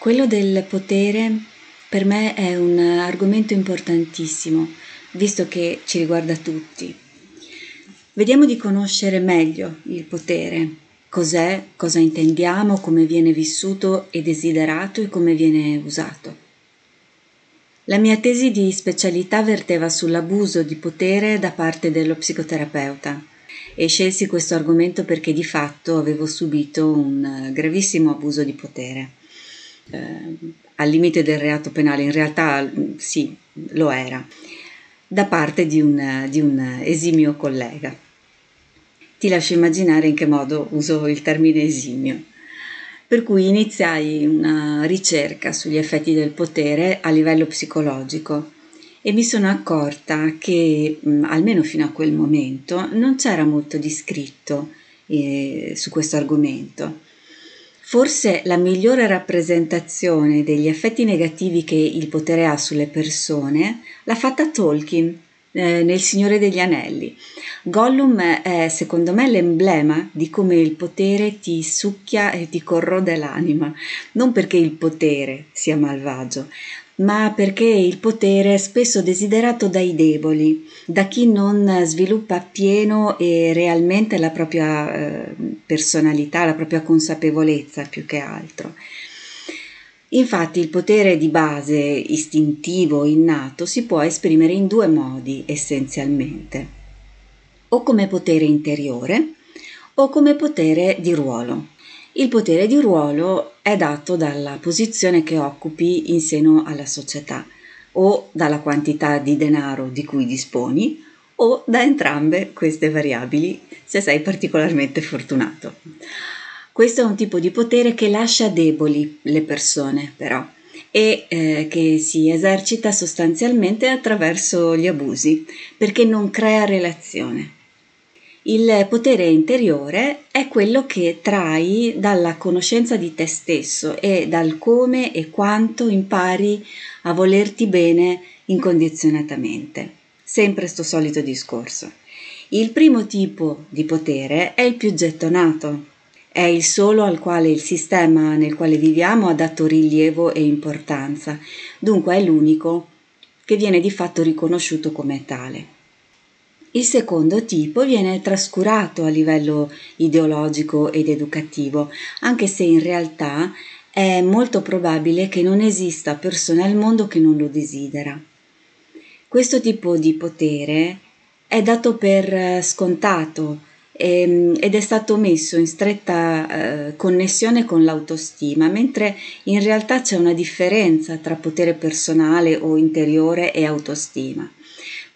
Quello del potere per me è un argomento importantissimo, visto che ci riguarda tutti. Vediamo di conoscere meglio il potere, cos'è, cosa intendiamo, come viene vissuto e desiderato e come viene usato. La mia tesi di specialità verteva sull'abuso di potere da parte dello psicoterapeuta e scelsi questo argomento perché di fatto avevo subito un gravissimo abuso di potere eh, al limite del reato penale, in realtà sì, lo era, da parte di un, di un esimio collega. Ti lascio immaginare in che modo uso il termine esimio. Per cui iniziai una ricerca sugli effetti del potere a livello psicologico e mi sono accorta che, almeno fino a quel momento, non c'era molto di scritto eh, su questo argomento Forse la migliore rappresentazione degli effetti negativi che il potere ha sulle persone l'ha fatta Tolkien eh, nel Signore degli Anelli. Gollum è secondo me l'emblema di come il potere ti succhia e ti corrode l'anima, non perché il potere sia malvagio, ma perché il potere è spesso desiderato dai deboli, da chi non sviluppa appieno e realmente la propria eh, personalità, la propria consapevolezza più che altro. Infatti il potere di base istintivo, innato, si può esprimere in due modi essenzialmente, o come potere interiore o come potere di ruolo. Il potere di ruolo è dato dalla posizione che occupi in seno alla società o dalla quantità di denaro di cui disponi o da entrambe queste variabili se sei particolarmente fortunato. Questo è un tipo di potere che lascia deboli le persone però e eh, che si esercita sostanzialmente attraverso gli abusi perché non crea relazione. Il potere interiore è quello che trai dalla conoscenza di te stesso e dal come e quanto impari a volerti bene incondizionatamente. Sempre sto solito discorso. Il primo tipo di potere è il più gettonato, è il solo al quale il sistema nel quale viviamo ha dato rilievo e importanza, dunque è l'unico che viene di fatto riconosciuto come tale. Il secondo tipo viene trascurato a livello ideologico ed educativo, anche se in realtà è molto probabile che non esista persona al mondo che non lo desidera. Questo tipo di potere è dato per scontato ehm, ed è stato messo in stretta eh, connessione con l'autostima, mentre in realtà c'è una differenza tra potere personale o interiore e autostima.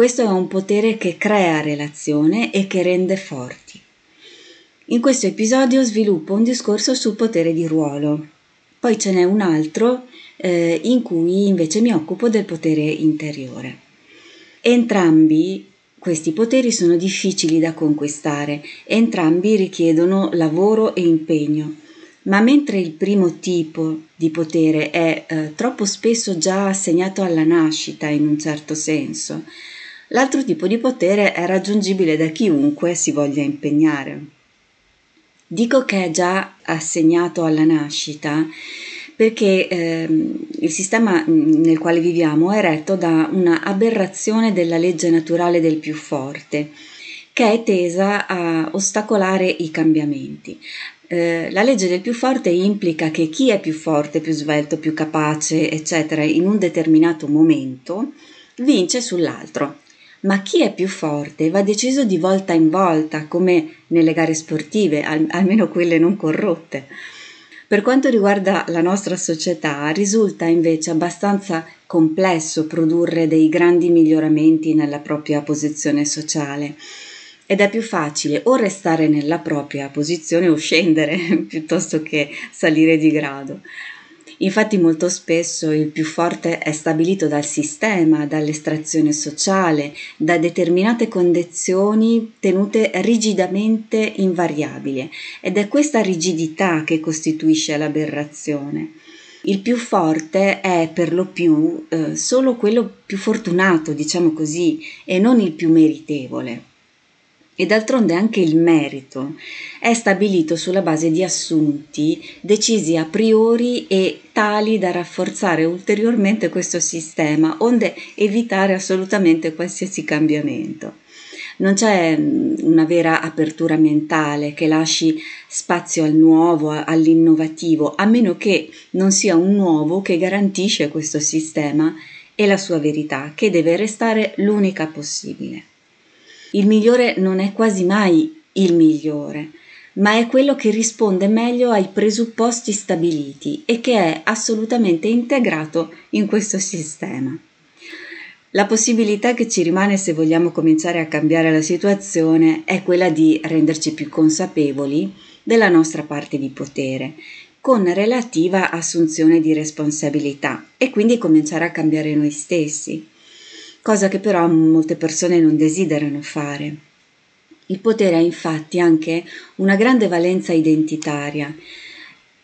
Questo è un potere che crea relazione e che rende forti. In questo episodio sviluppo un discorso sul potere di ruolo. Poi ce n'è un altro eh, in cui invece mi occupo del potere interiore. Entrambi questi poteri sono difficili da conquistare, entrambi richiedono lavoro e impegno. Ma mentre il primo tipo di potere è eh, troppo spesso già assegnato alla nascita in un certo senso, L'altro tipo di potere è raggiungibile da chiunque si voglia impegnare. Dico che è già assegnato alla nascita perché eh, il sistema nel quale viviamo è retto da una aberrazione della legge naturale del più forte, che è tesa a ostacolare i cambiamenti. Eh, la legge del più forte implica che chi è più forte, più svelto, più capace, eccetera, in un determinato momento, vince sull'altro ma chi è più forte va deciso di volta in volta, come nelle gare sportive, al- almeno quelle non corrotte. Per quanto riguarda la nostra società, risulta invece abbastanza complesso produrre dei grandi miglioramenti nella propria posizione sociale ed è più facile o restare nella propria posizione o scendere piuttosto che salire di grado. Infatti molto spesso il più forte è stabilito dal sistema, dall'estrazione sociale, da determinate condizioni tenute rigidamente invariabili ed è questa rigidità che costituisce l'aberrazione. Il più forte è per lo più eh, solo quello più fortunato, diciamo così, e non il più meritevole. E d'altronde anche il merito è stabilito sulla base di assunti decisi a priori e tali da rafforzare ulteriormente questo sistema, onde evitare assolutamente qualsiasi cambiamento. Non c'è mm, una vera apertura mentale che lasci spazio al nuovo, all'innovativo, a meno che non sia un nuovo che garantisce questo sistema e la sua verità, che deve restare l'unica possibile. Il migliore non è quasi mai il migliore, ma è quello che risponde meglio ai presupposti stabiliti e che è assolutamente integrato in questo sistema. La possibilità che ci rimane se vogliamo cominciare a cambiare la situazione è quella di renderci più consapevoli della nostra parte di potere, con relativa assunzione di responsabilità e quindi cominciare a cambiare noi stessi cosa che però molte persone non desiderano fare. Il potere ha infatti anche una grande valenza identitaria,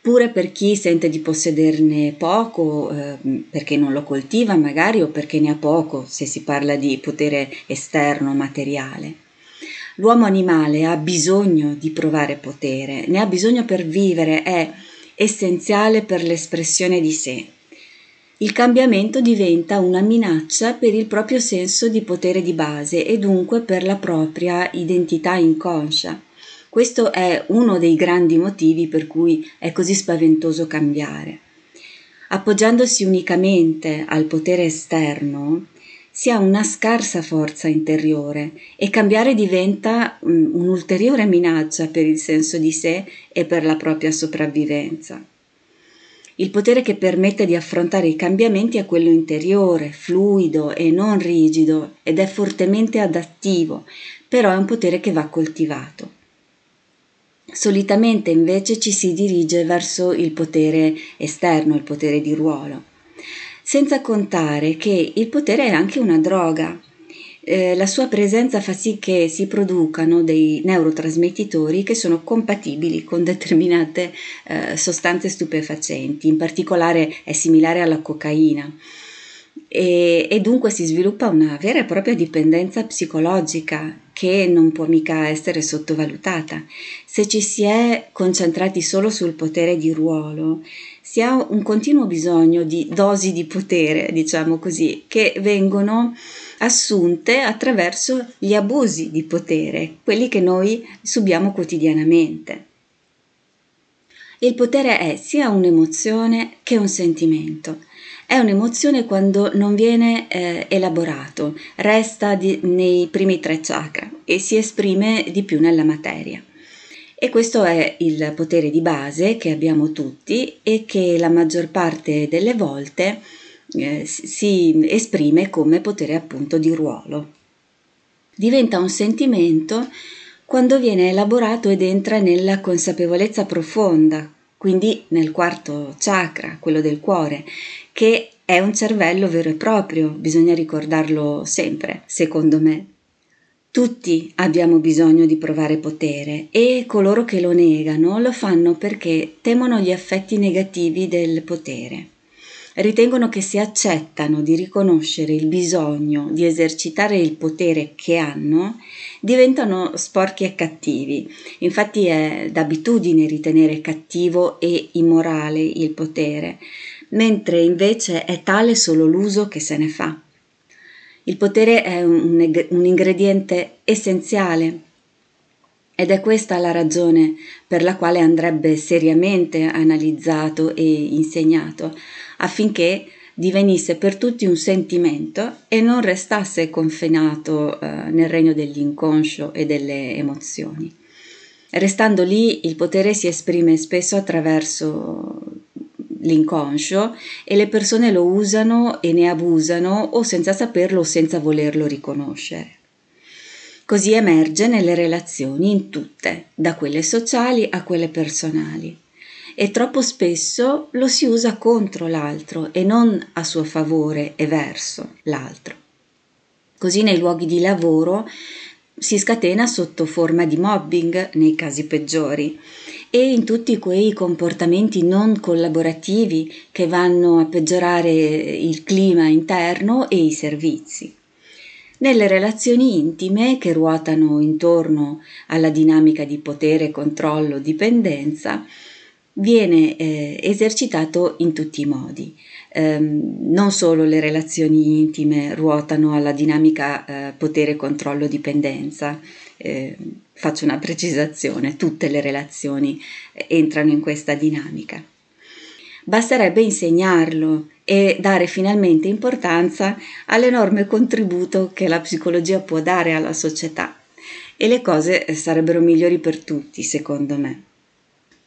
pure per chi sente di possederne poco, eh, perché non lo coltiva magari o perché ne ha poco, se si parla di potere esterno, materiale. L'uomo animale ha bisogno di provare potere, ne ha bisogno per vivere, è essenziale per l'espressione di sé. Il cambiamento diventa una minaccia per il proprio senso di potere di base e dunque per la propria identità inconscia. Questo è uno dei grandi motivi per cui è così spaventoso cambiare. Appoggiandosi unicamente al potere esterno, si ha una scarsa forza interiore e cambiare diventa un'ulteriore minaccia per il senso di sé e per la propria sopravvivenza. Il potere che permette di affrontare i cambiamenti è quello interiore, fluido e non rigido ed è fortemente adattivo, però è un potere che va coltivato. Solitamente invece ci si dirige verso il potere esterno, il potere di ruolo, senza contare che il potere è anche una droga, eh, la sua presenza fa sì che si producano dei neurotrasmettitori che sono compatibili con determinate eh, sostanze stupefacenti, in particolare è similare alla cocaina. E, e, dunque si sviluppa una vera e propria dipendenza psicologica che non può mica essere sottovalutata. Se ci si è concentrati solo sul potere di ruolo, si ha un continuo bisogno di dosi di potere, diciamo così, che vengono assunte attraverso gli abusi di potere, quelli che noi subiamo quotidianamente. Il potere è sia un'emozione che un sentimento. È un'emozione quando non viene eh, elaborato, resta di, nei primi tre chakra e si esprime di più nella materia. E questo è il potere di base che abbiamo tutti e che la maggior parte delle volte eh, si esprime come potere appunto di ruolo. Diventa un sentimento quando viene elaborato ed entra nella consapevolezza profonda, quindi nel quarto chakra, quello del cuore, che è un cervello vero e proprio, bisogna ricordarlo sempre, secondo me. Tutti abbiamo bisogno di provare potere e coloro che lo negano lo fanno perché temono gli effetti negativi del potere ritengono che se accettano di riconoscere il bisogno di esercitare il potere che hanno, diventano sporchi e cattivi. Infatti è d'abitudine ritenere cattivo e immorale il potere, mentre invece è tale solo l'uso che se ne fa. Il potere è un, un ingrediente essenziale ed è questa la ragione per la quale andrebbe seriamente analizzato e insegnato, affinché divenisse per tutti un sentimento e non restasse confinato eh, nel regno dell'inconscio e delle emozioni. Restando lì, il potere si esprime spesso attraverso l'inconscio e le persone lo usano e ne abusano o senza saperlo o senza volerlo riconoscere. Così emerge nelle relazioni in tutte, da quelle sociali a quelle personali e troppo spesso lo si usa contro l'altro e non a suo favore e verso l'altro. Così nei luoghi di lavoro si scatena sotto forma di mobbing nei casi peggiori e in tutti quei comportamenti non collaborativi che vanno a peggiorare il clima interno e i servizi. nelle relazioni intime che ruotano intorno alla dinamica di potere, controllo, dipendenza, viene eh, esercitato in tutti i modi. Eh, non solo le relazioni intime ruotano alla dinamica eh, potere, controllo, dipendenza, eh, faccio una precisazione, tutte le relazioni entrano in questa dinamica. Basterebbe insegnarlo e dare finalmente importanza all'enorme contributo che la psicologia può dare alla società e le cose sarebbero migliori per tutti, secondo me.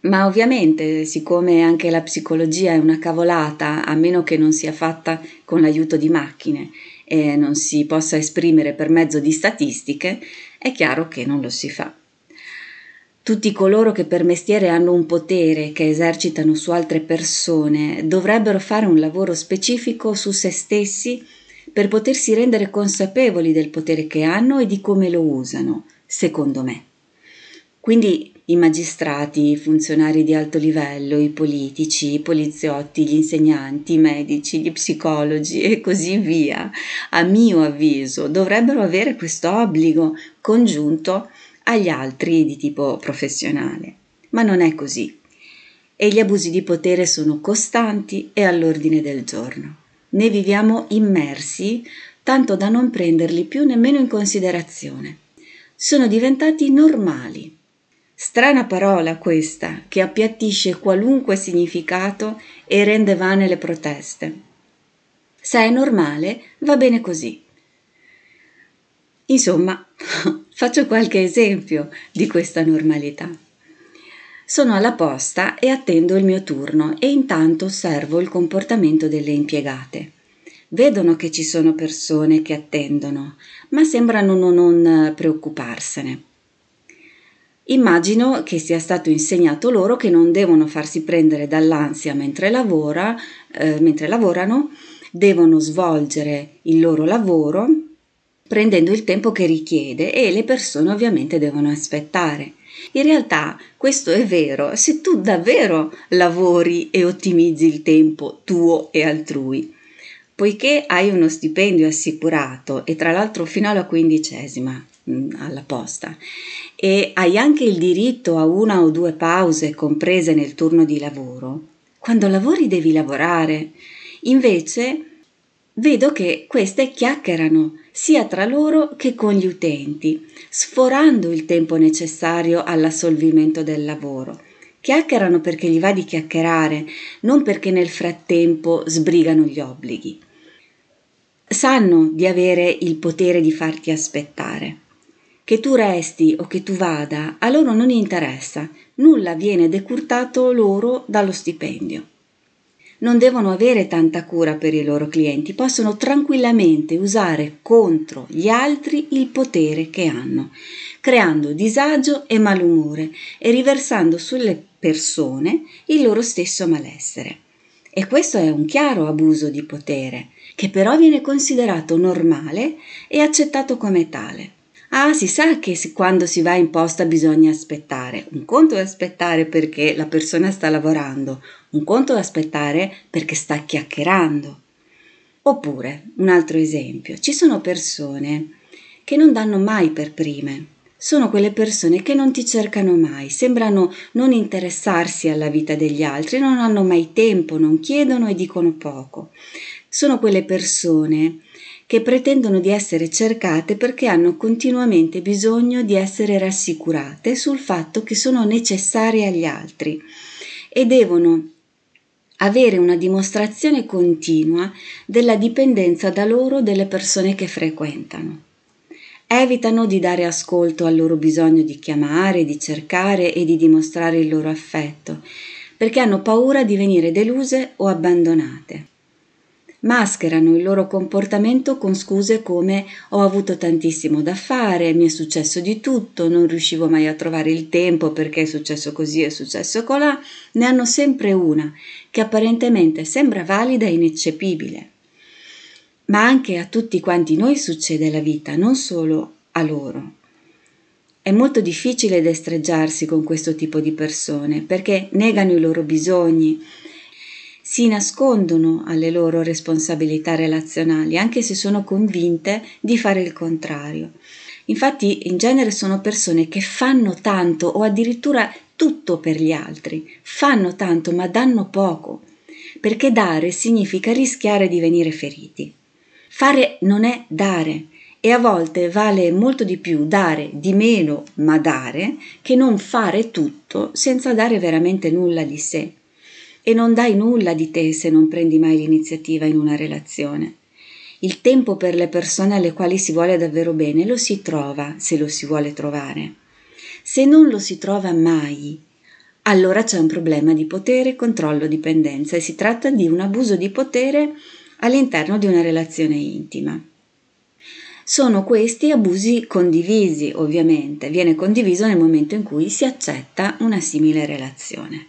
Ma ovviamente, siccome anche la psicologia è una cavolata, a meno che non sia fatta con l'aiuto di macchine e non si possa esprimere per mezzo di statistiche, è chiaro che non lo si fa. Tutti coloro che per mestiere hanno un potere che esercitano su altre persone dovrebbero fare un lavoro specifico su se stessi per potersi rendere consapevoli del potere che hanno e di come lo usano, secondo me. Quindi i magistrati, i funzionari di alto livello, i politici, i poliziotti, gli insegnanti, i medici, gli psicologi e così via, a mio avviso, dovrebbero avere questo obbligo congiunto agli altri di tipo professionale. Ma non è così. E gli abusi di potere sono costanti e all'ordine del giorno. Ne viviamo immersi tanto da non prenderli più nemmeno in considerazione. Sono diventati normali. Strana parola questa, che appiattisce qualunque significato e rende vane le proteste. Se è normale, va bene così. Insomma, faccio qualche esempio di questa normalità. Sono alla posta e attendo il mio turno e intanto osservo il comportamento delle impiegate. Vedono che ci sono persone che attendono, ma sembrano non preoccuparsene. Immagino che sia stato insegnato loro che non devono farsi prendere dall'ansia mentre, lavora, eh, mentre lavorano, devono svolgere il loro lavoro prendendo il tempo che richiede e le persone ovviamente devono aspettare. In realtà questo è vero se tu davvero lavori e ottimizzi il tempo tuo e altrui. Poiché hai uno stipendio assicurato e tra l'altro fino alla quindicesima alla posta e hai anche il diritto a una o due pause comprese nel turno di lavoro, quando lavori devi lavorare. Invece vedo che queste chiacchierano sia tra loro che con gli utenti, sforando il tempo necessario all'assolvimento del lavoro. Chiacchierano perché gli va di chiacchierare, non perché nel frattempo sbrigano gli obblighi. Sanno di avere il potere di farti aspettare. Che tu resti o che tu vada, a loro non interessa, nulla viene decurtato loro dallo stipendio non devono avere tanta cura per i loro clienti, possono tranquillamente usare contro gli altri il potere che hanno, creando disagio e malumore e riversando sulle persone il loro stesso malessere. E questo è un chiaro abuso di potere, che però viene considerato normale e accettato come tale. Ah, si sa che quando si va in posta bisogna aspettare. Un conto è aspettare perché la persona sta lavorando, un conto è aspettare perché sta chiacchierando. Oppure, un altro esempio, ci sono persone che non danno mai per prime. Sono quelle persone che non ti cercano mai, sembrano non interessarsi alla vita degli altri, non hanno mai tempo, non chiedono e dicono poco. Sono quelle persone che pretendono di essere cercate perché hanno continuamente bisogno di essere rassicurate sul fatto che sono necessarie agli altri e devono avere una dimostrazione continua della dipendenza da loro delle persone che frequentano. Evitano di dare ascolto al loro bisogno di chiamare, di cercare e di dimostrare il loro affetto, perché hanno paura di venire deluse o abbandonate mascherano il loro comportamento con scuse come ho avuto tantissimo da fare, mi è successo di tutto, non riuscivo mai a trovare il tempo perché è successo così, è successo colà, ne hanno sempre una che apparentemente sembra valida e ineccepibile. Ma anche a tutti quanti noi succede la vita, non solo a loro. È molto difficile destreggiarsi con questo tipo di persone perché negano i loro bisogni, si nascondono alle loro responsabilità relazionali, anche se sono convinte di fare il contrario. Infatti, in genere sono persone che fanno tanto o addirittura tutto per gli altri, fanno tanto ma danno poco, perché dare significa rischiare di venire feriti. Fare non è dare e a volte vale molto di più dare di meno ma dare che non fare tutto senza dare veramente nulla di sé. E non dai nulla di te se non prendi mai l'iniziativa in una relazione. Il tempo per le persone alle quali si vuole davvero bene lo si trova se lo si vuole trovare. Se non lo si trova mai, allora c'è un problema di potere, controllo, dipendenza e si tratta di un abuso di potere all'interno di una relazione intima. Sono questi abusi condivisi, ovviamente, viene condiviso nel momento in cui si accetta una simile relazione.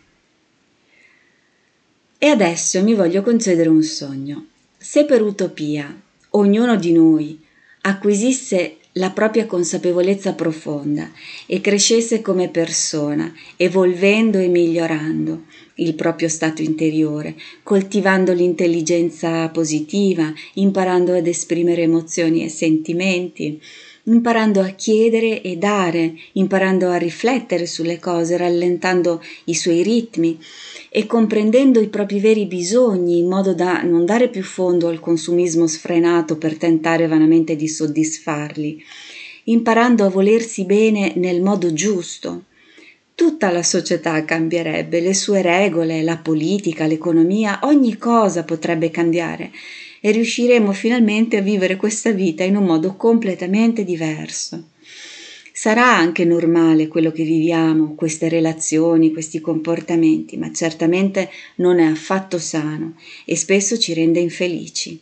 E adesso mi voglio concedere un sogno. Se per utopia ognuno di noi acquisisse la propria consapevolezza profonda e crescesse come persona, evolvendo e migliorando il proprio stato interiore, coltivando l'intelligenza positiva, imparando ad esprimere emozioni e sentimenti, imparando a chiedere e dare, imparando a riflettere sulle cose, rallentando i suoi ritmi e comprendendo i propri veri bisogni in modo da non dare più fondo al consumismo sfrenato per tentare vanamente di soddisfarli, imparando a volersi bene nel modo giusto. Tutta la società cambierebbe, le sue regole, la politica, l'economia, ogni cosa potrebbe cambiare e riusciremo finalmente a vivere questa vita in un modo completamente diverso. Sarà anche normale quello che viviamo, queste relazioni, questi comportamenti, ma certamente non è affatto sano e spesso ci rende infelici.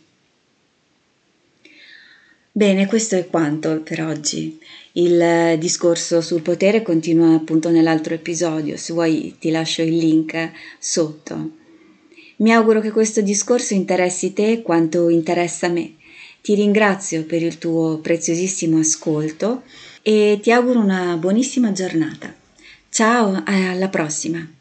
Bene, questo è quanto per oggi. Il discorso sul potere continua appunto nell'altro episodio, se vuoi ti lascio il link sotto. Mi auguro che questo discorso interessi te quanto interessa me. Ti ringrazio per il tuo preziosissimo ascolto e ti auguro una buonissima giornata. Ciao, alla prossima!